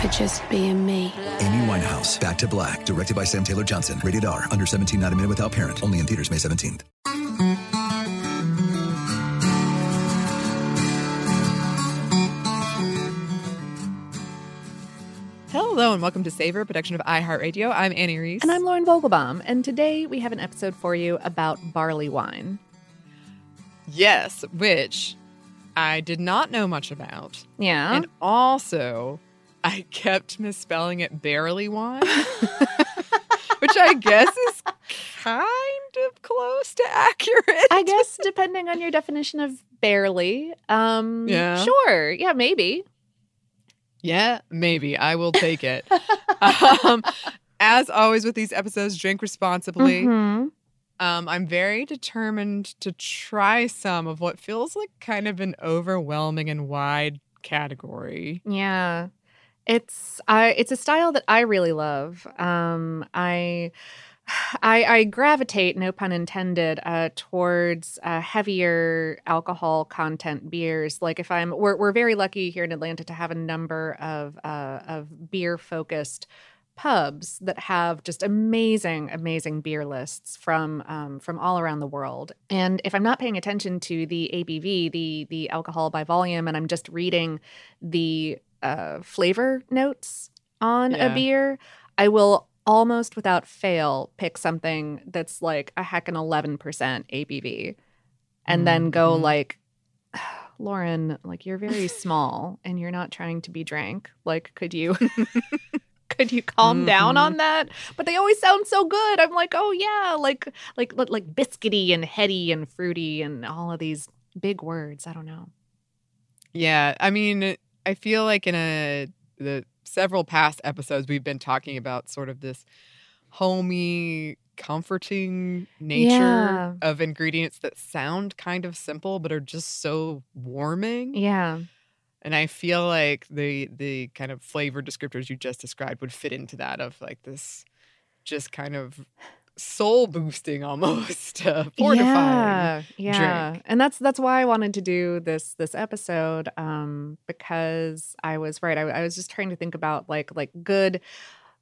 for just being me. Amy Winehouse, Back to Black, directed by Sam Taylor Johnson. Rated R, under 17, not a minute without parent. Only in theaters May 17th. Hello and welcome to Savor, production of iHeartRadio. I'm Anney Reese. And I'm Lauren Vogelbaum. And today we have an episode for you about barley wine. Yes, which I did not know much about. Yeah. And also, I kept misspelling it barely wine, which I guess is kind of close to accurate. I guess depending on your definition of barely. Um Yeah. sure. Yeah, maybe. Yeah, maybe. I will take it. um, as always with these episodes, drink responsibly. Mhm. Um, I'm very determined to try some of what feels like kind of an overwhelming and wide category. Yeah. It's it's a style that I really love. Um I I, I gravitate, no pun intended, uh, towards uh, heavier alcohol content beers. Like if I'm, we're we're very lucky here in Atlanta to have a number of uh, of beer focused pubs that have just amazing, amazing beer lists from um, from all around the world. And if I'm not paying attention to the ABV, the the alcohol by volume, and I'm just reading the uh, flavor notes on Yeah. a beer, I will almost without fail pick something that's like a heck an 11% ABV and then go Mhm. like Lauren, like you're very small and you're not trying to be drank. Like could you could you calm down Mhm. on that? But they always sound so good. I'm like, "Oh yeah, like like, like biscuity and heady and fruity and all of these big words. I don't know. Yeah, I mean, I feel like in a the several past episodes we've been talking about sort of this homey, comforting nature Yeah. of ingredients that sound kind of simple but are just so warming. Yeah. And I feel like the the kind of flavor descriptors you just described would fit into that of like this just kind of soul boosting almost uh, fortifying. Yeah, yeah, drink. and that's that's why I wanted to do this this episode um, because I was right. I, I was just trying to think about like like good,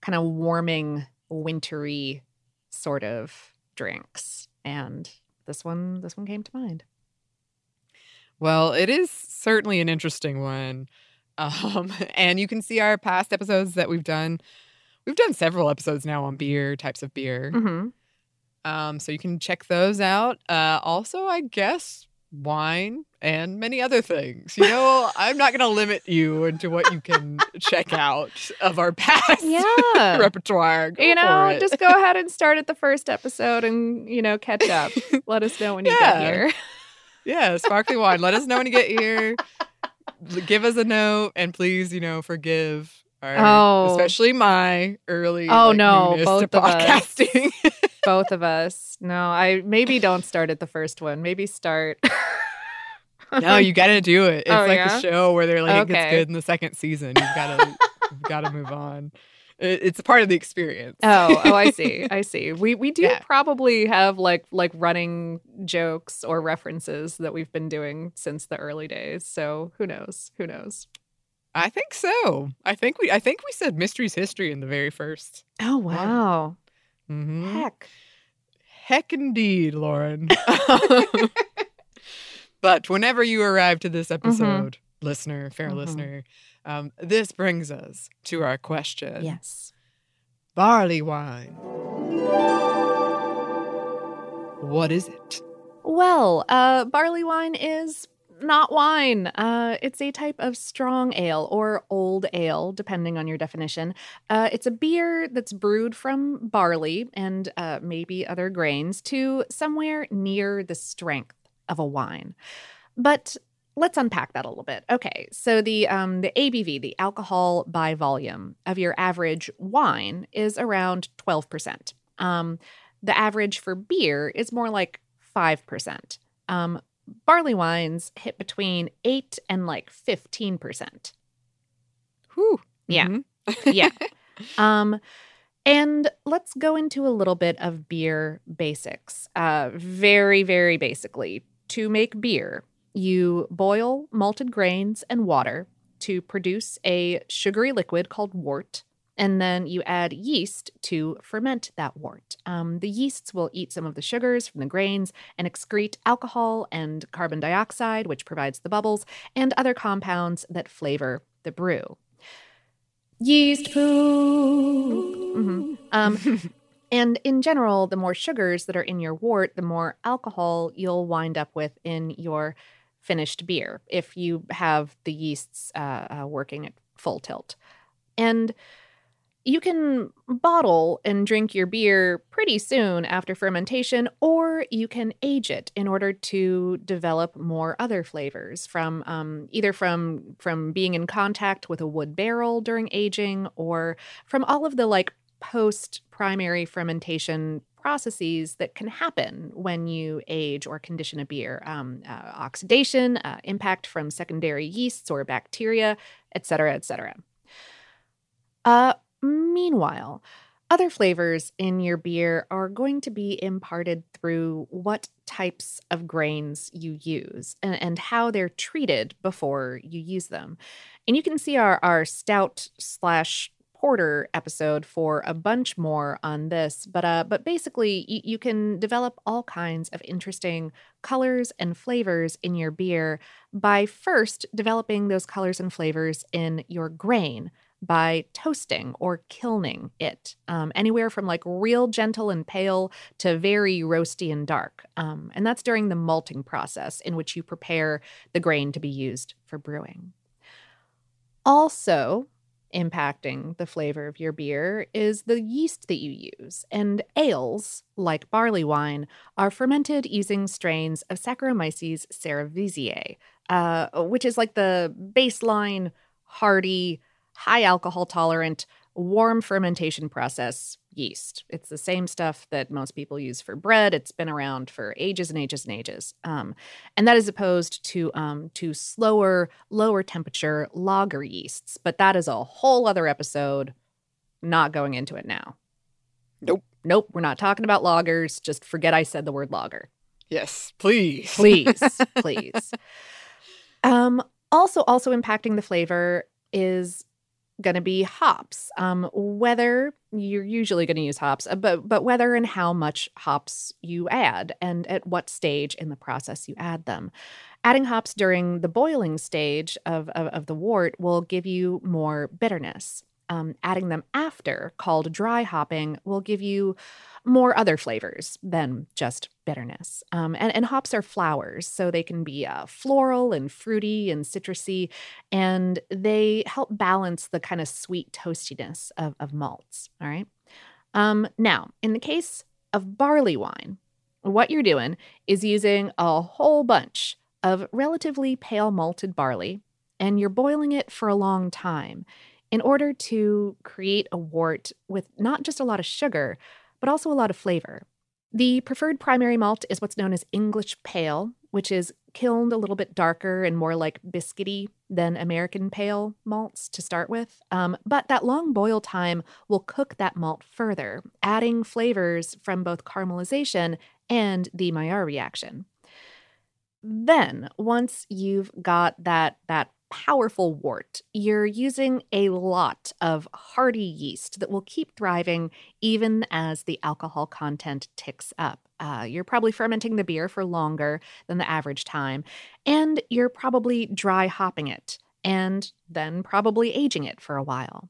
kind of warming, wintry sort of drinks, and this one this one came to mind. Well, it is certainly an interesting one. Um, and you can see our past episodes that we've done. We've done several episodes now on beer, types of beer. Mm-hmm. Um, so you can check those out. Uh, also, I guess wine, and many other things. You know, I'm not going to limit you into what you can check out of our past Yeah. repertoire. Go you know, just go ahead and start at the first episode and, you know, catch up. Let us know when you Yeah. get here. yeah, sparkling wine. Let us know when you get here. Give us a note, and please, you know, forgive. Our, Oh. especially my early. Oh, like, no, both of us. Both of us. No, I maybe don't start at the first one. Maybe start. no, you got to do it. It's Oh, like yeah? a show where they're like, it gets good in the second season. You've got to, you've got to move on. It, it's a part of the experience. Oh, oh, I see. I see. We we do Yeah. probably have like like running jokes or references that we've been doing since the early days. So who knows? Who knows? I think so. I think we, I think we said mysteries history in the very first. Oh wow! Mhm. Heck. Heck indeed, Lauren. but whenever you arrive to this episode, listener, fair Mhm. listener, um, this brings us to our question. Yes. Barley wine. What is it? Well, uh, barley wine is not wine. Uh, it's a type of strong ale or old ale, depending on your definition. Uh, it's a beer that's brewed from barley and uh, maybe other grains to somewhere near the strength of a wine. But let's unpack that a little bit. Okay, so the um, the ABV, the alcohol by volume of your average wine, is around twelve percent. Um, the average for beer is more like 5%. Um, barley wines hit between 8 and like 15%. Whew. Yeah. Mhm. Yeah. um, and let's go into a little bit of beer basics. Uh, very, very basically, to make beer, you boil malted grains and water to produce a sugary liquid called wort. And then you add yeast to ferment that wort. Um, the yeasts will eat some of the sugars from the grains and excrete alcohol and carbon dioxide, which provides the bubbles, and other compounds that flavor the brew. Yeast poop. Mhm. Um, and in general, the more sugars that are in your wort, the more alcohol you'll wind up with in your finished beer if you have the yeasts uh, uh, working at full tilt. And you can bottle and drink your beer pretty soon after fermentation, or you can age it in order to develop more other flavors from um, either from from being in contact with a wood barrel during aging, or from all of the like post primary fermentation processes that can happen when you age or condition a beer um, uh, oxidation uh, impact from secondary yeasts or bacteria et cetera et cetera. Uh, meanwhile other flavors in your beer are going to be imparted through what types of grains you use and, and how they're treated before you use them. And you can see our, our stout slash porter episode for a bunch more on this but uh but basically you, you can develop all kinds of interesting colors and flavors in your beer by first developing those colors and flavors in your grain by toasting or kilning it um, anywhere from like real gentle and pale to very roasty and dark um, and that's during the malting process in which you prepare the grain to be used for brewing also impacting the flavor of your beer is the yeast that you use. And ales, like barley wine, are fermented using strains of Saccharomyces cerevisiae, uh, which is like the baseline, hardy, high alcohol tolerant, warm fermentation process yeast. It's the same stuff that most people use for bread. It's been around for ages and ages and ages. Um, and that is opposed to um, to slower, lower temperature lager yeasts. But that is a whole other episode. Not going into it now. Nope. Nope. We're not talking about lagers. Just forget I said the word lager. Yes, please. Please, please. Um, also, also impacting the flavor is going to be hops. Um, whether you're usually going to use hops, uh, but but whether and how much hops you add, and at what stage in the process you add them. Adding hops during the boiling stage of, of, of the wort will give you more bitterness. Um, adding them after, called dry hopping, will give you more other flavors than just bitterness. Um, and, and, hops are flowers, so they can be uh, floral and fruity and citrusy, and they help balance the kind of sweet toastiness of, of malts. All right. Um, now, in the case of barley wine, what you're doing is using a whole bunch of relatively pale malted barley, and you're boiling it for a long time in order to create a wort with not just a lot of sugar, but also a lot of flavor. The preferred primary malt is what's known as English Pale, which is kilned a little bit darker and more like biscuity than American Pale malts to start with. Um, but that long boil time will cook that malt further, adding flavors from both caramelization and the Maillard reaction. Then, once you've got that that powerful wort, you're using a lot of hardy yeast that will keep thriving even as the alcohol content ticks up. Uh, you're probably fermenting the beer for longer than the average time, and you're probably dry hopping it and then probably aging it for a while.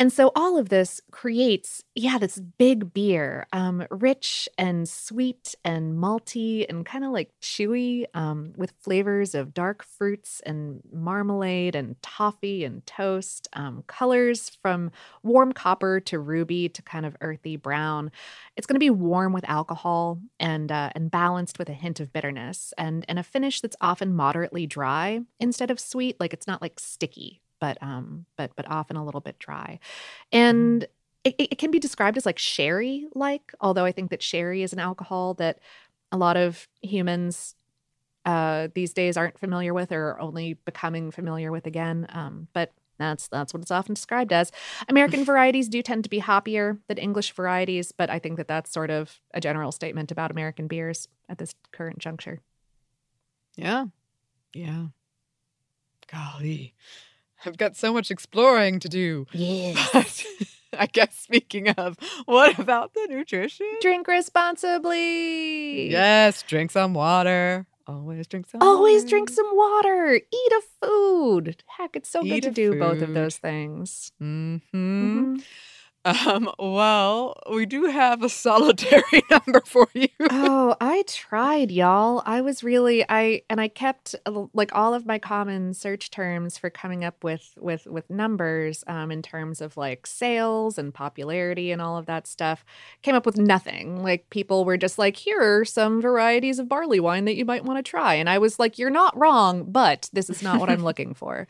And so all of this creates, yeah, this big beer, um, rich and sweet and malty and kind of like chewy, um, with flavors of dark fruits and marmalade and toffee and toast, um, colors from warm copper to ruby to kind of earthy brown. It's going to be warm with alcohol and uh, and balanced with a hint of bitterness and and a finish that's often moderately dry instead of sweet. Like it's not like sticky but um, but but often a little bit dry, mm-hmm. and it, it can be described as like sherry like. Although I think that sherry is an alcohol that a lot of humans uh, these days aren't familiar with or are only becoming familiar with again. Um, but that's that's what it's often described as. American varieties do tend to be hoppier than English varieties, but I think that that's sort of a general statement about American beers at this current juncture. Yeah, yeah. Golly, I've got so much exploring to do. Yes. But I guess speaking of, what about the nutrition? Drink responsibly. Yes, drink some water. Always drink some Always water. drink some water. Eat a food. Heck, it's so Eat good to do food. both of those things. Mm-hmm. Mm-hmm. Um, well, we do have a solitary number for you. oh, I tried, y'all. I was really I and I kept uh, like all of my common search terms for coming up with with with numbers um in terms of like sales and popularity and all of that stuff. Came up with nothing. Like people were just like, here are some varieties of barley wine that you might want to try. And I was like, you're not wrong, but this is not what I'm looking for.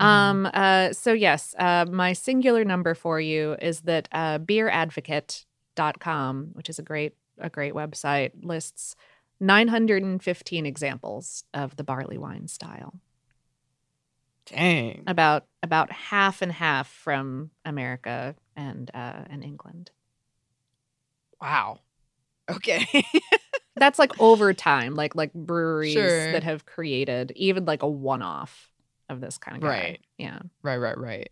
Mm-hmm. Um, uh, so yes, uh, my singular number for you is that uh, beeradvocate.com, which is a great a great website, lists 915 examples of the barley wine style. Dang. About about half and half from America and uh, and England. Wow. Okay. That's like over time, like like breweries sure. that have created even like a one off of this kind of guy. Right. Yeah. Right, right, right.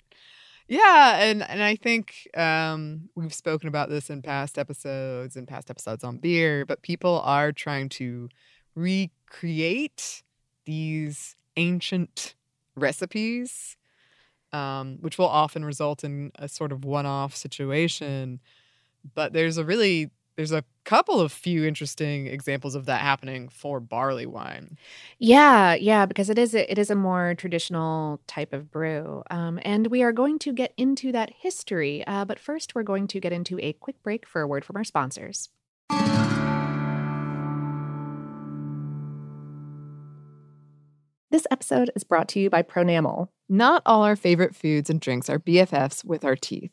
Yeah, and and I think um, we've spoken about this in past episodes and past episodes on beer, but people are trying to recreate these ancient recipes, um, which will often result in a sort of one-off situation. But there's a really there's a couple of few interesting examples of that happening for barley wine. Yeah, yeah, because it is a, it is a more traditional type of brew, um, and we are going to get into that history. Uh, but first, we're going to get into a quick break for a word from our sponsors. This episode is brought to you by Pronamel. Not all our favorite foods and drinks are BFFs with our teeth.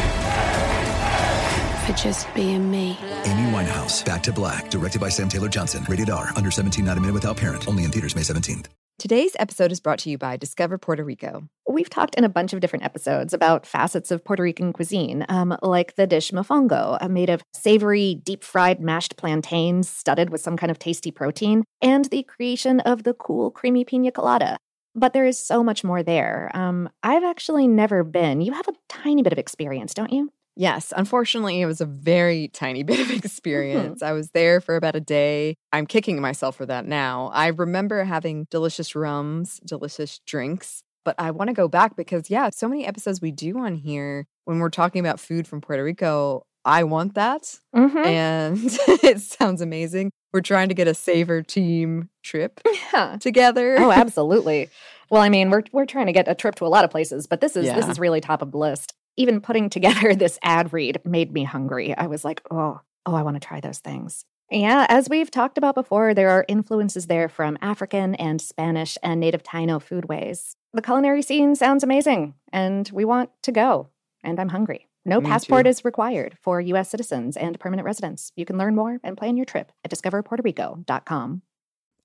for just being me. Amy Winehouse, Back to Black, directed by Sam Taylor Johnson. Rated R, under 17, not a minute without parent. Only in theaters May 17th. Today's episode is brought to you by Discover Puerto Rico. We've talked in a bunch of different episodes about facets of Puerto Rican cuisine, um, like the dish mofongo, uh, made of savory, deep fried mashed plantains studded with some kind of tasty protein, and the creation of the cool, creamy pina colada. But there is so much more there. Um, I've actually never been. You have a tiny bit of experience, don't you? Yes, unfortunately, it was a very tiny bit of experience. I was there for about a day. I'm kicking myself for that now. I remember having delicious rums, delicious drinks, but I want to go back because, yeah, so many episodes we do on here when we're talking about food from Puerto Rico. I want that. Mm-hmm. And it sounds amazing. We're trying to get a Savor team trip Yeah. together. Oh, absolutely. well, I mean, we're we're trying to get a trip to a lot of places, but this is this is really top of the list. Even putting together this ad read made me hungry. I was like, oh, oh, I want to try those things. Yeah, as we've talked about before, there are influences there from African and Spanish and native Taino foodways. The culinary scene sounds amazing, and we want to go. And I'm hungry. No Me passport too. is required for U.S. citizens and permanent residents. You can learn more and plan your trip at discoverpuertorico.com.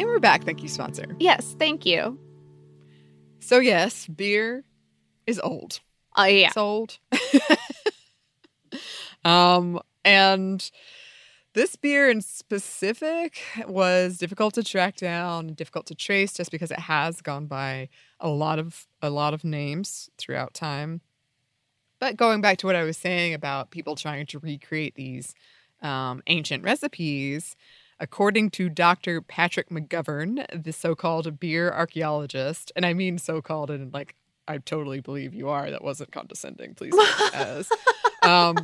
And we're back. Thank you, sponsor. Yes, thank you. So, yes, beer is old. Oh, yeah. It's old. um, and this beer in specific was difficult to track down, difficult to trace, just because it has gone by a lot of a lot of names throughout time. But going back to what I was saying about people trying to recreate these um, ancient recipes, according to Dr. Patrick McGovern, the so-called beer archaeologist, and I mean so-called, and like I totally believe you are. That wasn't condescending. Please as. Um,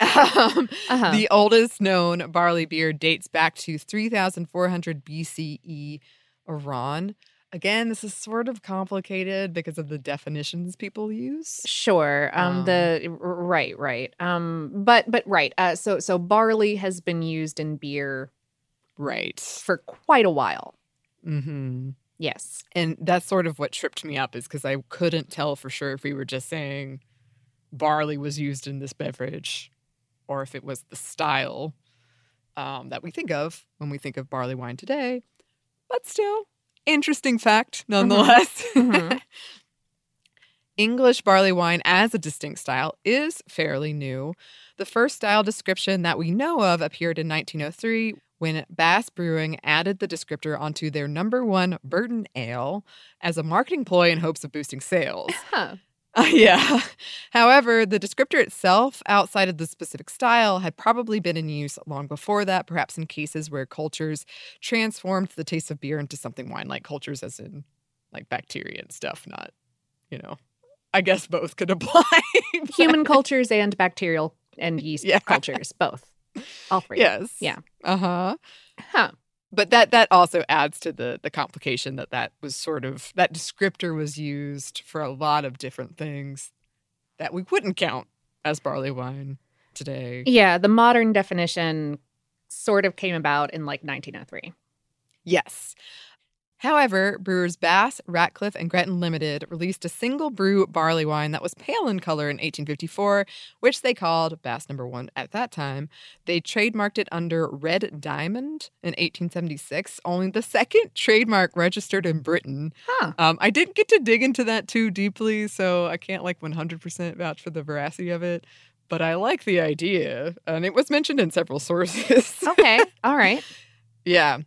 um, Uh-huh. The oldest known barley beer dates back to 3400 BCE Iran. Again, this is sort of complicated because of the definitions people use. Sure. Um, Um, the right, right. Um, but but right. Uh, so so barley has been used in beer Right. for quite a while. hmm Yes. And that's sort of what tripped me up is because I couldn't tell for sure if we were just saying barley was used in this beverage or if it was the style um, that we think of when we think of barley wine today. But still, interesting fact nonetheless. Mhm. English barley wine as a distinct style is fairly new. The first style description that we know of appeared in 1903 when Bass Brewing added the descriptor onto their number one Burton Ale as a marketing ploy in hopes of boosting sales. Huh. Uh, yeah. However, the descriptor itself, outside of the specific style, had probably been in use long before that, perhaps in cases where cultures transformed the taste of beer into something wine like cultures, as in like bacteria and stuff, not, you know, I guess both could apply. Human cultures and bacterial and yeast Yeah. cultures, both. All three. Yes. Yeah. Uh huh. Huh. But that that also adds to the the complication that that was sort of that descriptor was used for a lot of different things that we wouldn't count as barley wine today. Yeah. The modern definition sort of came about in like 1903. Yes. However, brewers Bass, Ratcliff, and Gretton Limited released a single brew barley wine that was pale in color in 1854, which they called Bass Number One at that time. They trademarked it under Red Diamond in 1876, only the second trademark registered in Britain. Huh. Um, I didn't get to dig into that too deeply, so I can't like 100% vouch for the veracity of it. But I like the idea, and it was mentioned in several sources. Okay. All right. Yeah.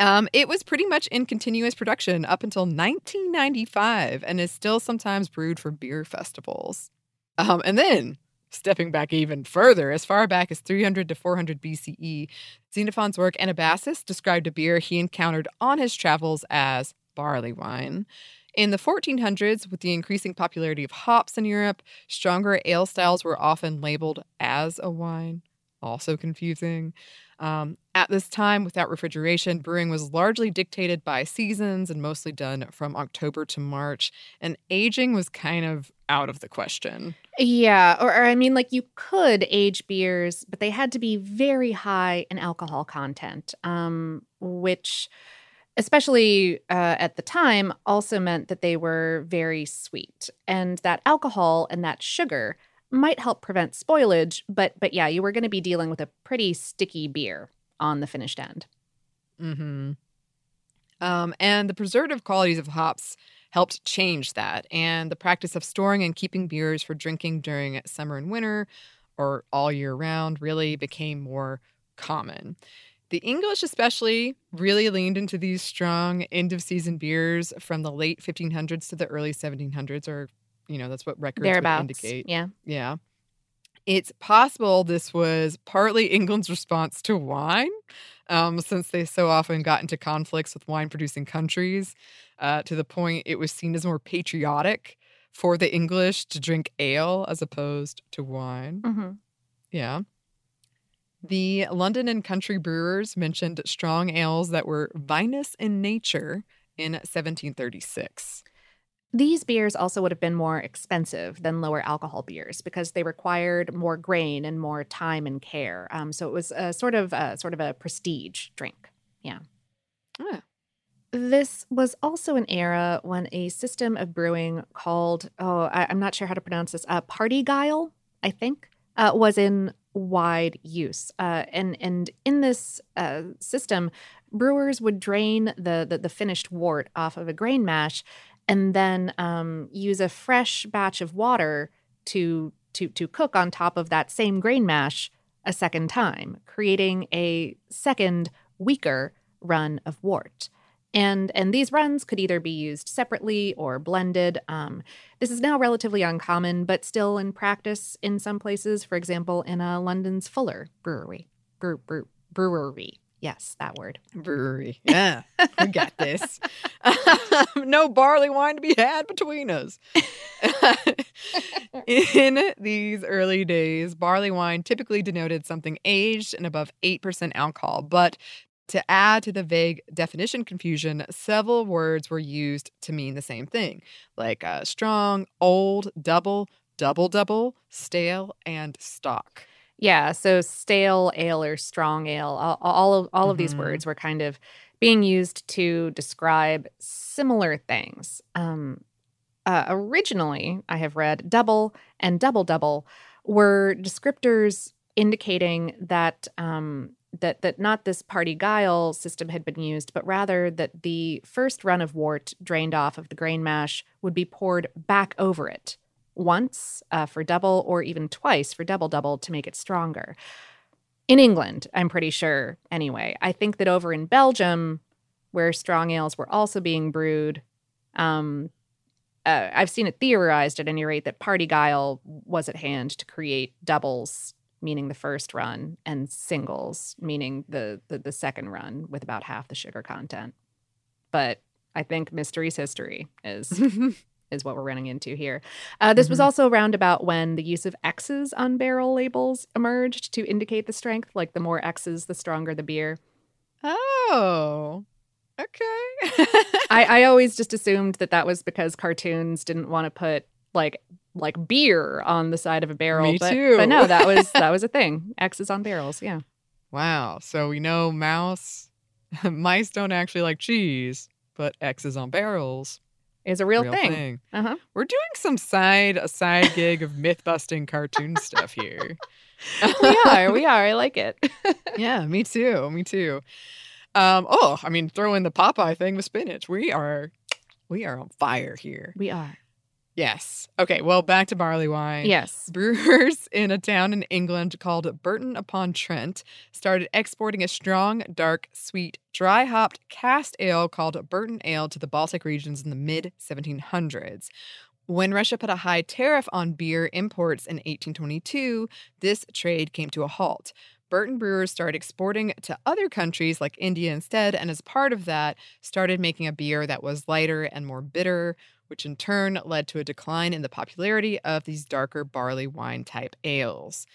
Um, it was pretty much in continuous production up until 1995 and is still sometimes brewed for beer festivals. Um, and then, stepping back even further, as far back as 300 to 400 BCE, Xenophon's work Anabasis described a beer he encountered on his travels as barley wine. In the 1400s, with the increasing popularity of hops in Europe, stronger ale styles were often labeled as a wine. Also confusing. Um, at this time, without refrigeration, brewing was largely dictated by seasons and mostly done from October to March, and aging was kind of out of the question. Yeah, or, or, I mean, like you could age beers, but they had to be very high in alcohol content, um, which, especially uh, at the time, also meant that they were very sweet, and that alcohol and that sugar might help prevent spoilage, but but yeah, you were going to be dealing with a pretty sticky beer on the finished end. Hmm. Um, and the preservative qualities of hops helped change that, and the practice of storing and keeping beers for drinking during summer and winter, or all year round, really became more common. The English, especially, really leaned into these strong end of season beers from the late 1500s to the early 1700s, or you know, that's what records would indicate. Yeah. Yeah. It's possible this was partly England's response to wine, um, since they so often got into conflicts with wine producing countries, uh, to the point it was seen as more patriotic for the English to drink ale as opposed to wine. Mm-hmm. Yeah. The London and country brewers mentioned strong ales that were vinous in nature in 1736. These beers also would have been more expensive than lower alcohol beers because they required more grain and more time and care. Um, so it was a sort of a, sort of a prestige drink. Yeah. Yeah. This was also an era when a system of brewing called oh I, am not sure how to pronounce this uh, parti-gyle I think uh, was in wide use uh, and and in this uh, system brewers would drain the, the the finished wort off of a grain mash and then um, use a fresh batch of water to to to cook on top of that same grain mash a second time, creating a second weaker run of wort. And and these runs could either be used separately or blended. Um, this is now relatively uncommon, but still in practice in some places. For example, in a London's Fuller Brewery, brew, brew, brewery. Yes, that word. Brewery. Yeah, we got this. no barley wine to be had between us. In these early days, barley wine typically denoted something aged and above 8% alcohol. But to add to the vague definition confusion, several words were used to mean the same thing, like uh, strong, old, double, double, double, stale, and stock. Yeah, so stale ale or strong ale, all, all of all mm-hmm. of these Mm-hmm. words were kind of being used to describe similar things. Um, uh, originally, I have read double and double double were descriptors indicating that um, that that not this parti-gyle system had been used, but rather that the first run of wort drained off of the grain mash would be poured back over it once uh, for double or even twice for double double to make it stronger. In England, I'm pretty sure, anyway. I think that over in Belgium, where strong ales were also being brewed, um, uh, I've seen it theorized at any rate that parti-gyle was at hand to create doubles, meaning the first run, and singles, meaning the, the, the second run with about half the sugar content. But I think mystery's history is is what we're running into here. Uh, this mm-hmm. was also around about when the use of X's on barrel labels emerged to indicate the strength. Like the more X's, the stronger the beer. Oh, okay. I, I always just assumed that that was because cartoons didn't want to put like like beer on the side of a barrel. Me but, too. but no, that was that was a thing. X's on barrels. Yeah. Wow. So we know mouse mice don't actually like cheese, but X's on barrels is a real, real thing. thing. Uh-huh. We're doing some side a side gig of myth busting cartoon stuff here. we are, we are. I like it. yeah, me too. Me too. Um, oh, I mean, throw in the Popeye thing with spinach. We are, we are on fire here. We are. Yes. Okay, well, back to barley wine. Yes. Brewers in a town in England called Burton upon Trent started exporting a strong, dark, sweet, dry hopped cask ale called Burton Ale to the Baltic regions in the mid 1700s. When Russia put a high tariff on beer imports in 1822, this trade came to a halt. Burton brewers started exporting to other countries like India instead, and as part of that, started making a beer that was lighter and more bitter, which in turn led to a decline in the popularity of these darker barley wine type ales.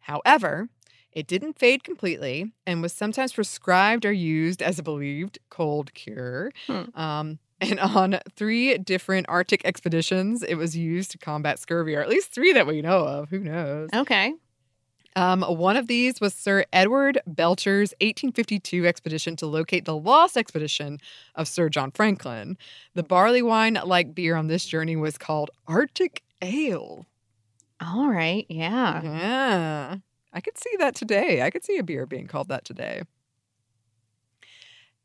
However, it didn't fade completely and was sometimes prescribed or used as a believed cold cure. Hmm. Um, and on three different Arctic expeditions, it was used to combat scurvy, or at least three that we know of. Who knows? Okay. Um, one of these was Sir Edward Belcher's 1852 expedition to locate the lost expedition of Sir John Franklin. The barley wine like beer on this journey was called Arctic Ale. All right. Yeah. Yeah. I could see that today. I could see a beer being called that today.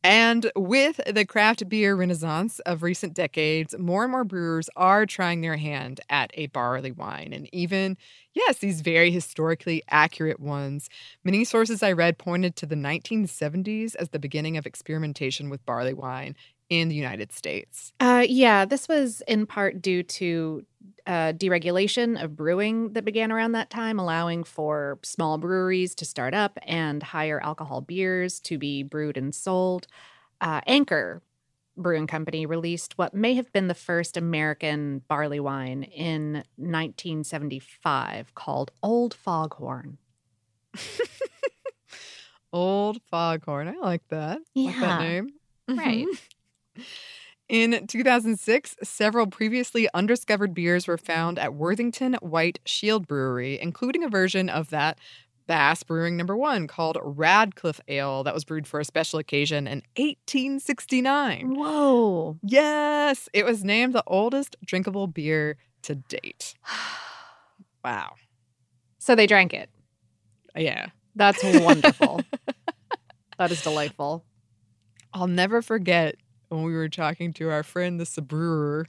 And with the craft beer renaissance of recent decades, more and more brewers are trying their hand at a barley wine. And even, yes, these very historically accurate ones. Many sources I read pointed to the 1970s as the beginning of experimentation with barley wine in the United States. Uh, yeah, this was in part due to uh, deregulation of brewing that began around that time, allowing for small breweries to start up and higher alcohol beers to be brewed and sold. Uh, Anchor Brewing Company released what may have been the first American barley wine in 1975 called Old Foghorn. Old Foghorn. I like that. Like Yeah. that name. Right. In 2006, several previously undiscovered beers were found at Worthington White Shield Brewery, including a version of that Bass Brewing number one called Ratcliff Ale that was brewed for a special occasion in 1869. Whoa. Yes, it was named the oldest drinkable beer to date. Wow. So they drank it. Yeah. That's wonderful. that is delightful. I'll never forget when we were talking to our friend, the Sabrewer.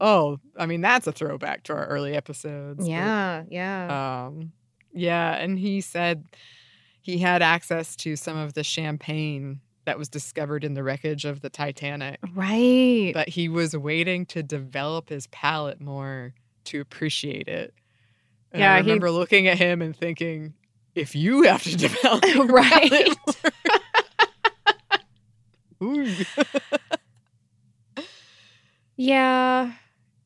Oh, I mean, that's a throwback to our early episodes. but, Yeah, yeah. um, yeah. And he said he had access to some of the champagne that was discovered in the wreckage of the Titanic, right. but he was waiting to develop his palate more to appreciate it. And Yeah, I he- remember looking at him and thinking, if you have to develop Right. Ooh. Yeah.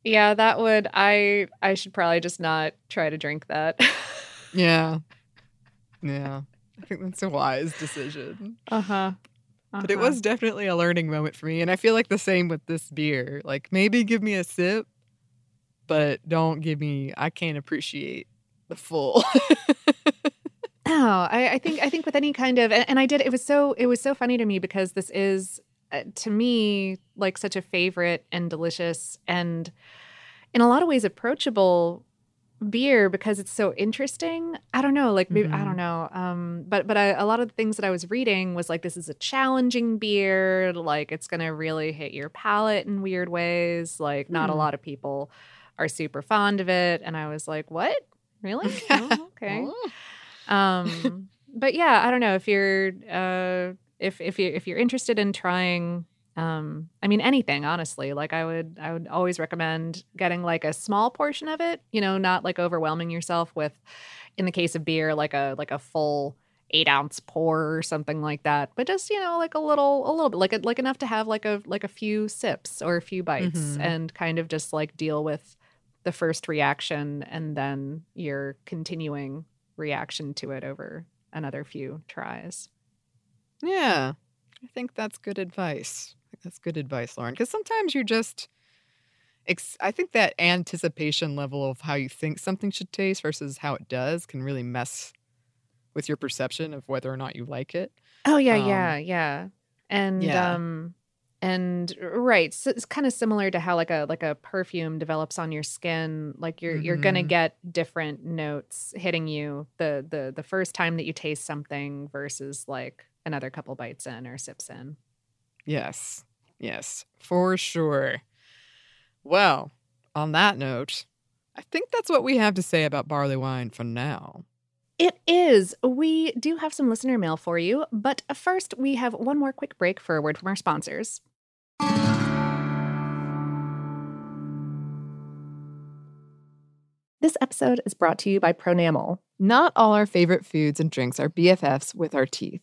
Yeah, that would I I should probably just not try to drink that. Yeah. Yeah. I think that's a wise decision. uh-huh. But it was definitely a learning moment for me. And I feel like the same with this beer. Like maybe give me a sip, but don't give me I can't appreciate the full. No, I, I think I think with any kind of and, and I did it was so it was so funny to me because this is to me like such a favorite and delicious and in a lot of ways approachable beer because it's so interesting. I don't know, like maybe I Mhm. don't know. Um but but I, a lot of the things that I was reading was like this is a challenging beer, like it's going to really hit your palate in weird ways, like not a Hmm. lot of people are super fond of it and I was like, "What? Really? Oh, okay." um but yeah i don't know if you're uh if if you if you're interested in trying um i mean anything honestly like i would i would always recommend getting like a small portion of it you know not like overwhelming yourself with in the case of beer like a like a full eight ounce pour or something like that but just you know like a little a little bit like like enough to have like a like a few sips or a few bites Mhm. and kind of just like deal with the first reaction and then your continuing reaction to it over another few tries. Yeah. I think that's good advice. That's good advice, Lauren. Because sometimes you're just ex- I think that anticipation level of how you think something should taste versus how it does can really mess with your perception of whether or not you like it. Oh yeah, Um, yeah, yeah. And yeah. um and right, so it's kind of similar to how like a like a perfume develops on your skin. Like you're you're going to Mhm. get different notes hitting you the the the first time that you taste something versus like another couple bites in or sips in. Yes. Yes, for sure. Well, on that note, I think that's what we have to say about barley wine for now. It is. We do have some listener mail for you, but first, we have one more quick break for a word from our sponsors. This episode is brought to you by Pronamel. Not all our favorite foods and drinks are BFFs with our teeth.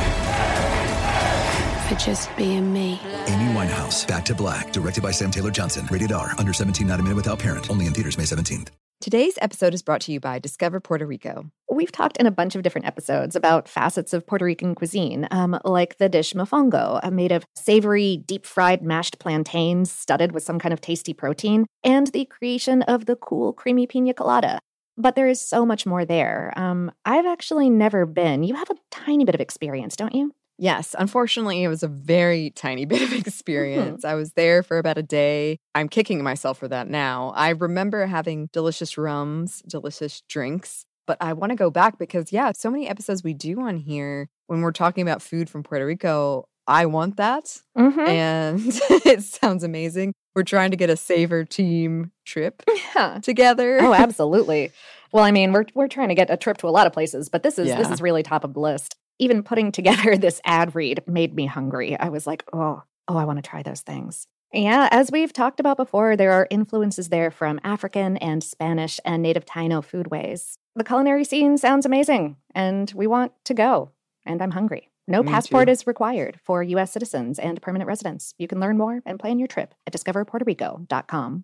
for just being me. Amy Winehouse, Back to Black, directed by Sam Taylor Johnson. Rated R, under 17, not a minute without parent. Only in theaters May 17th. Today's episode is brought to you by Discover Puerto Rico. We've talked in a bunch of different episodes about facets of Puerto Rican cuisine, um, like the dish mofongo, uh, made of savory, deep fried mashed plantains studded with some kind of tasty protein, and the creation of the cool, creamy pina colada. But there is so much more there. Um, I've actually never been. You have a tiny bit of experience, don't you? Yes, unfortunately, it was a very tiny bit of experience. I was there for about a day. I'm kicking myself for that now. I remember having delicious rums, delicious drinks, but I want to go back because, yeah, so many episodes we do on here when we're talking about food from Puerto Rico. I want that. Mm-hmm. And it sounds amazing. We're trying to get a Savor team trip Yeah. together. Oh, absolutely. Well, I mean, we're we're trying to get a trip to a lot of places, but this is this is really top of the list. Even putting together this ad read made me hungry. I was like, oh, oh, I want to try those things. Yeah, as we've talked about before, there are influences there from African and Spanish and native Taino foodways. The culinary scene sounds amazing, and we want to go. And I'm hungry. No Me passport too. is required for U.S. citizens and permanent residents. You can learn more and plan your trip at discoverpuertorico.com.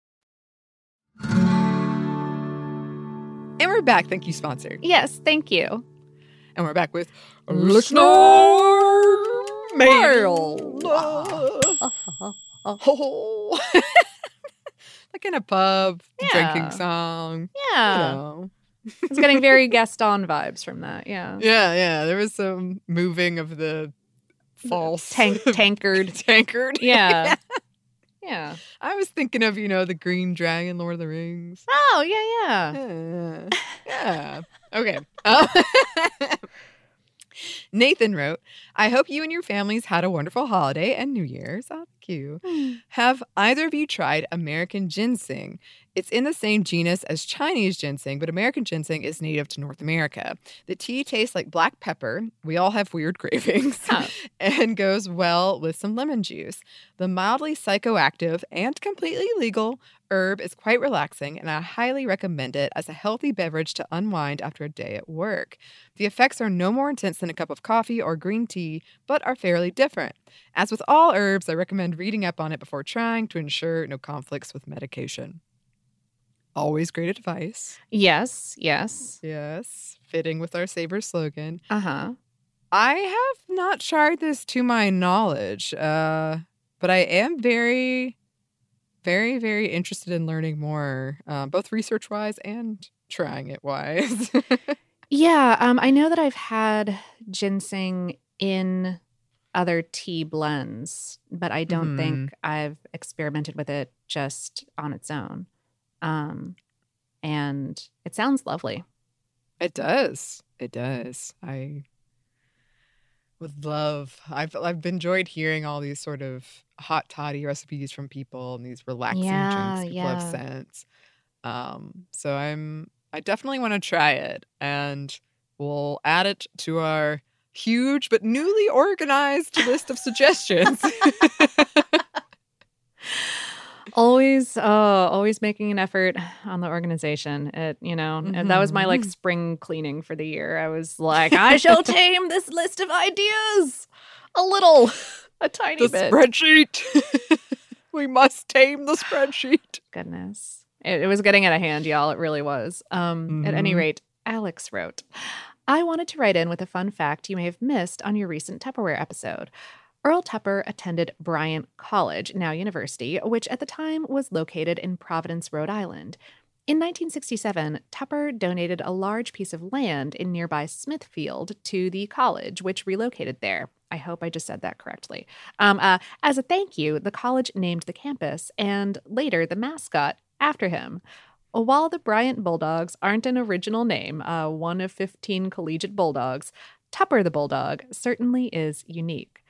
And we're back. Thank you, sponsor. Yes, thank you. And we're back with Listener mail. Like in a pub, Yeah. drinking song. Yeah. You know. It's getting very Gaston vibes from that. Yeah. Yeah, yeah. There was some moving of the false Tank tankard. tankard. Yeah. Yeah. I was thinking of, you know, the Green Dragon, Lord of the Rings. Oh, yeah, yeah. Yeah. yeah. Okay. Uh, Nathan wrote, I hope you and your families had a wonderful holiday and New Year's. Oh, thank you. Have either of you tried American ginseng? It's in the same genus as Chinese ginseng, but American ginseng is native to North America. The tea tastes like black pepper. We all have weird cravings. Huh. and goes well with some lemon juice. The mildly psychoactive and completely legal herb is quite relaxing, and I highly recommend it as a healthy beverage to unwind after a day at work. The effects are no more intense than a cup of coffee or green tea, but are fairly different. As with all herbs, I recommend reading up on it before trying to ensure no conflicts with medication. Always great advice. Yes, yes. Yes, fitting with our Savor slogan. Uh huh. I have not tried this to my knowledge, uh, but I am very, very, very interested in learning more, uh, both research wise and trying it wise. Yeah. Um, I know that I've had ginseng in other tea blends, but I don't think I've experimented with it just on its own. Um, and it sounds lovely. it does. It does. I Would love. I've I've enjoyed hearing all these sort of hot toddy recipes from people and these relaxing Yeah, drinks people have yeah. sent. Um, so I'm I definitely want to try it, and we'll add it to our huge but newly organized list of suggestions. always uh always making an effort on the organization it you know and that was my like Mhm. spring cleaning for the year i was like i shall tame this list of ideas a little a tiny the bit spreadsheet. we must tame the spreadsheet. goodness it, it was getting out of hand y'all it really was um at any Mhm. rate alex wrote i wanted to write in with a fun fact you may have missed on your recent tupperware episode Earl Tupper attended Bryant College, now university, which at the time was located in Providence, Rhode Island. In 1967, Tupper donated a large piece of land in nearby Smithfield to the college, which relocated there. I hope I just said that correctly. Um, uh, as a thank you, the college named the campus and later the mascot after him. While the Bryant Bulldogs aren't an original name, uh, one of 15 collegiate bulldogs, Tupper the Bulldog certainly is unique.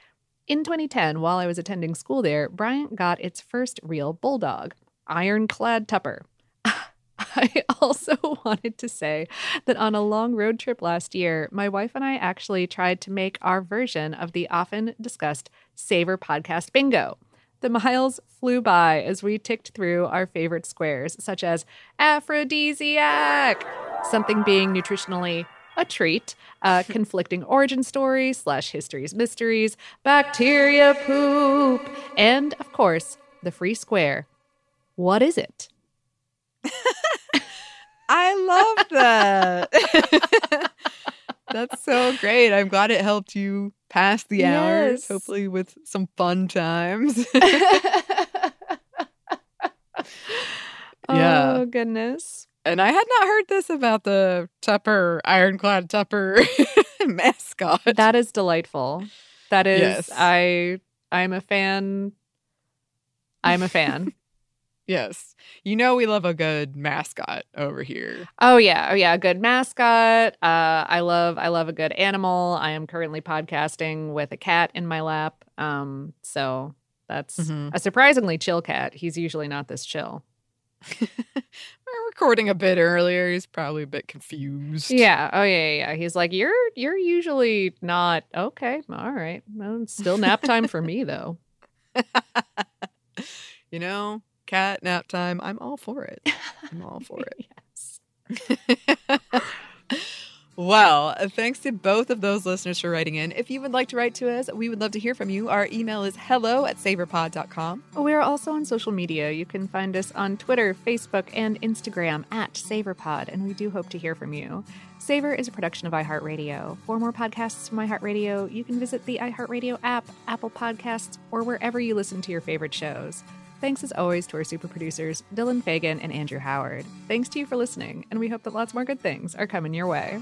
In 2010, while I was attending school there, Bryant got its first real bulldog, Ironclad Tupper. I also wanted to say that on a long road trip last year, my wife and I actually tried to make our version of the often discussed Savor podcast bingo. The miles flew by as we ticked through our favorite squares, such as aphrodisiac, something being nutritionally a treat, uh, conflicting origin stories slash history's mysteries, bacteria poop, and of course, the free square. What is it? I love that. That's so great. I'm glad it helped you pass the hours, Yes. hopefully with some fun times. Yeah. Oh, goodness. And I had not heard this about the Tupper, Ironclad Tupper mascot. That is delightful. That is Yes. I I'm a fan. I'm a fan. yes. You know we love a good mascot over here. oh yeah. Oh yeah, a good mascot. Uh I love I love a good animal. I am currently podcasting with a cat in my lap. Um so that's Mhm. a surprisingly chill cat. He's usually not this chill. We're recording a bit earlier. He's probably a bit confused. Yeah. Oh yeah, yeah. He's like, "You're you're usually not okay. All right. Well, it's still nap time for me though." You know, cat nap time. I'm all for it. I'm all for it. yes. Well, thanks to both of those listeners for writing in. If you would like to write to us, we would love to hear from you. Our email is hello at savorpod.com. We are also on social media. You can find us on Twitter, Facebook, and Instagram at SavorPod, and we do hope to hear from you. Savor is a production of iHeartRadio. For more podcasts from iHeartRadio, you can visit the iHeartRadio app, Apple Podcasts, or wherever you listen to your favorite shows. Thanks as always to our super producers, Dylan Fagan and Andrew Howard. Thanks to you for listening, and we hope that lots more good things are coming your way.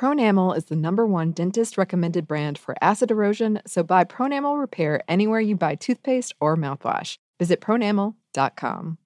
Pronamel is the number one dentist recommended brand for acid erosion, so buy Pronamel Repair anywhere you buy toothpaste or mouthwash. Visit pronamel.com.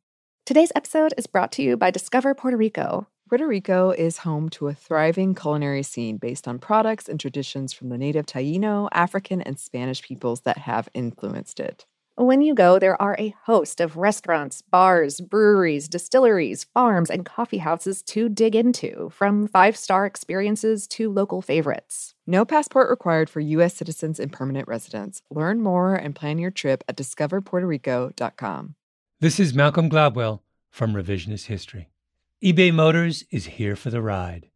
Today's episode is brought to you by Discover Puerto Rico. Puerto Rico is home to a thriving culinary scene based on products and traditions from the native Taino, African, and Spanish peoples that have influenced it. When you go, there are a host of restaurants, bars, breweries, distilleries, farms, and coffee houses to dig into, from five star experiences to local favorites. No passport required for U.S. citizens and permanent residents. Learn more and plan your trip at discoverpuertorico.com. This is Malcolm Gladwell from Revisionist History. eBay Motors is here for the ride.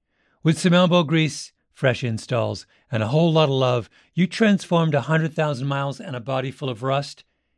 With some elbow grease, fresh installs, and a whole lot of love, you transformed a 100,000 miles and a body full of rust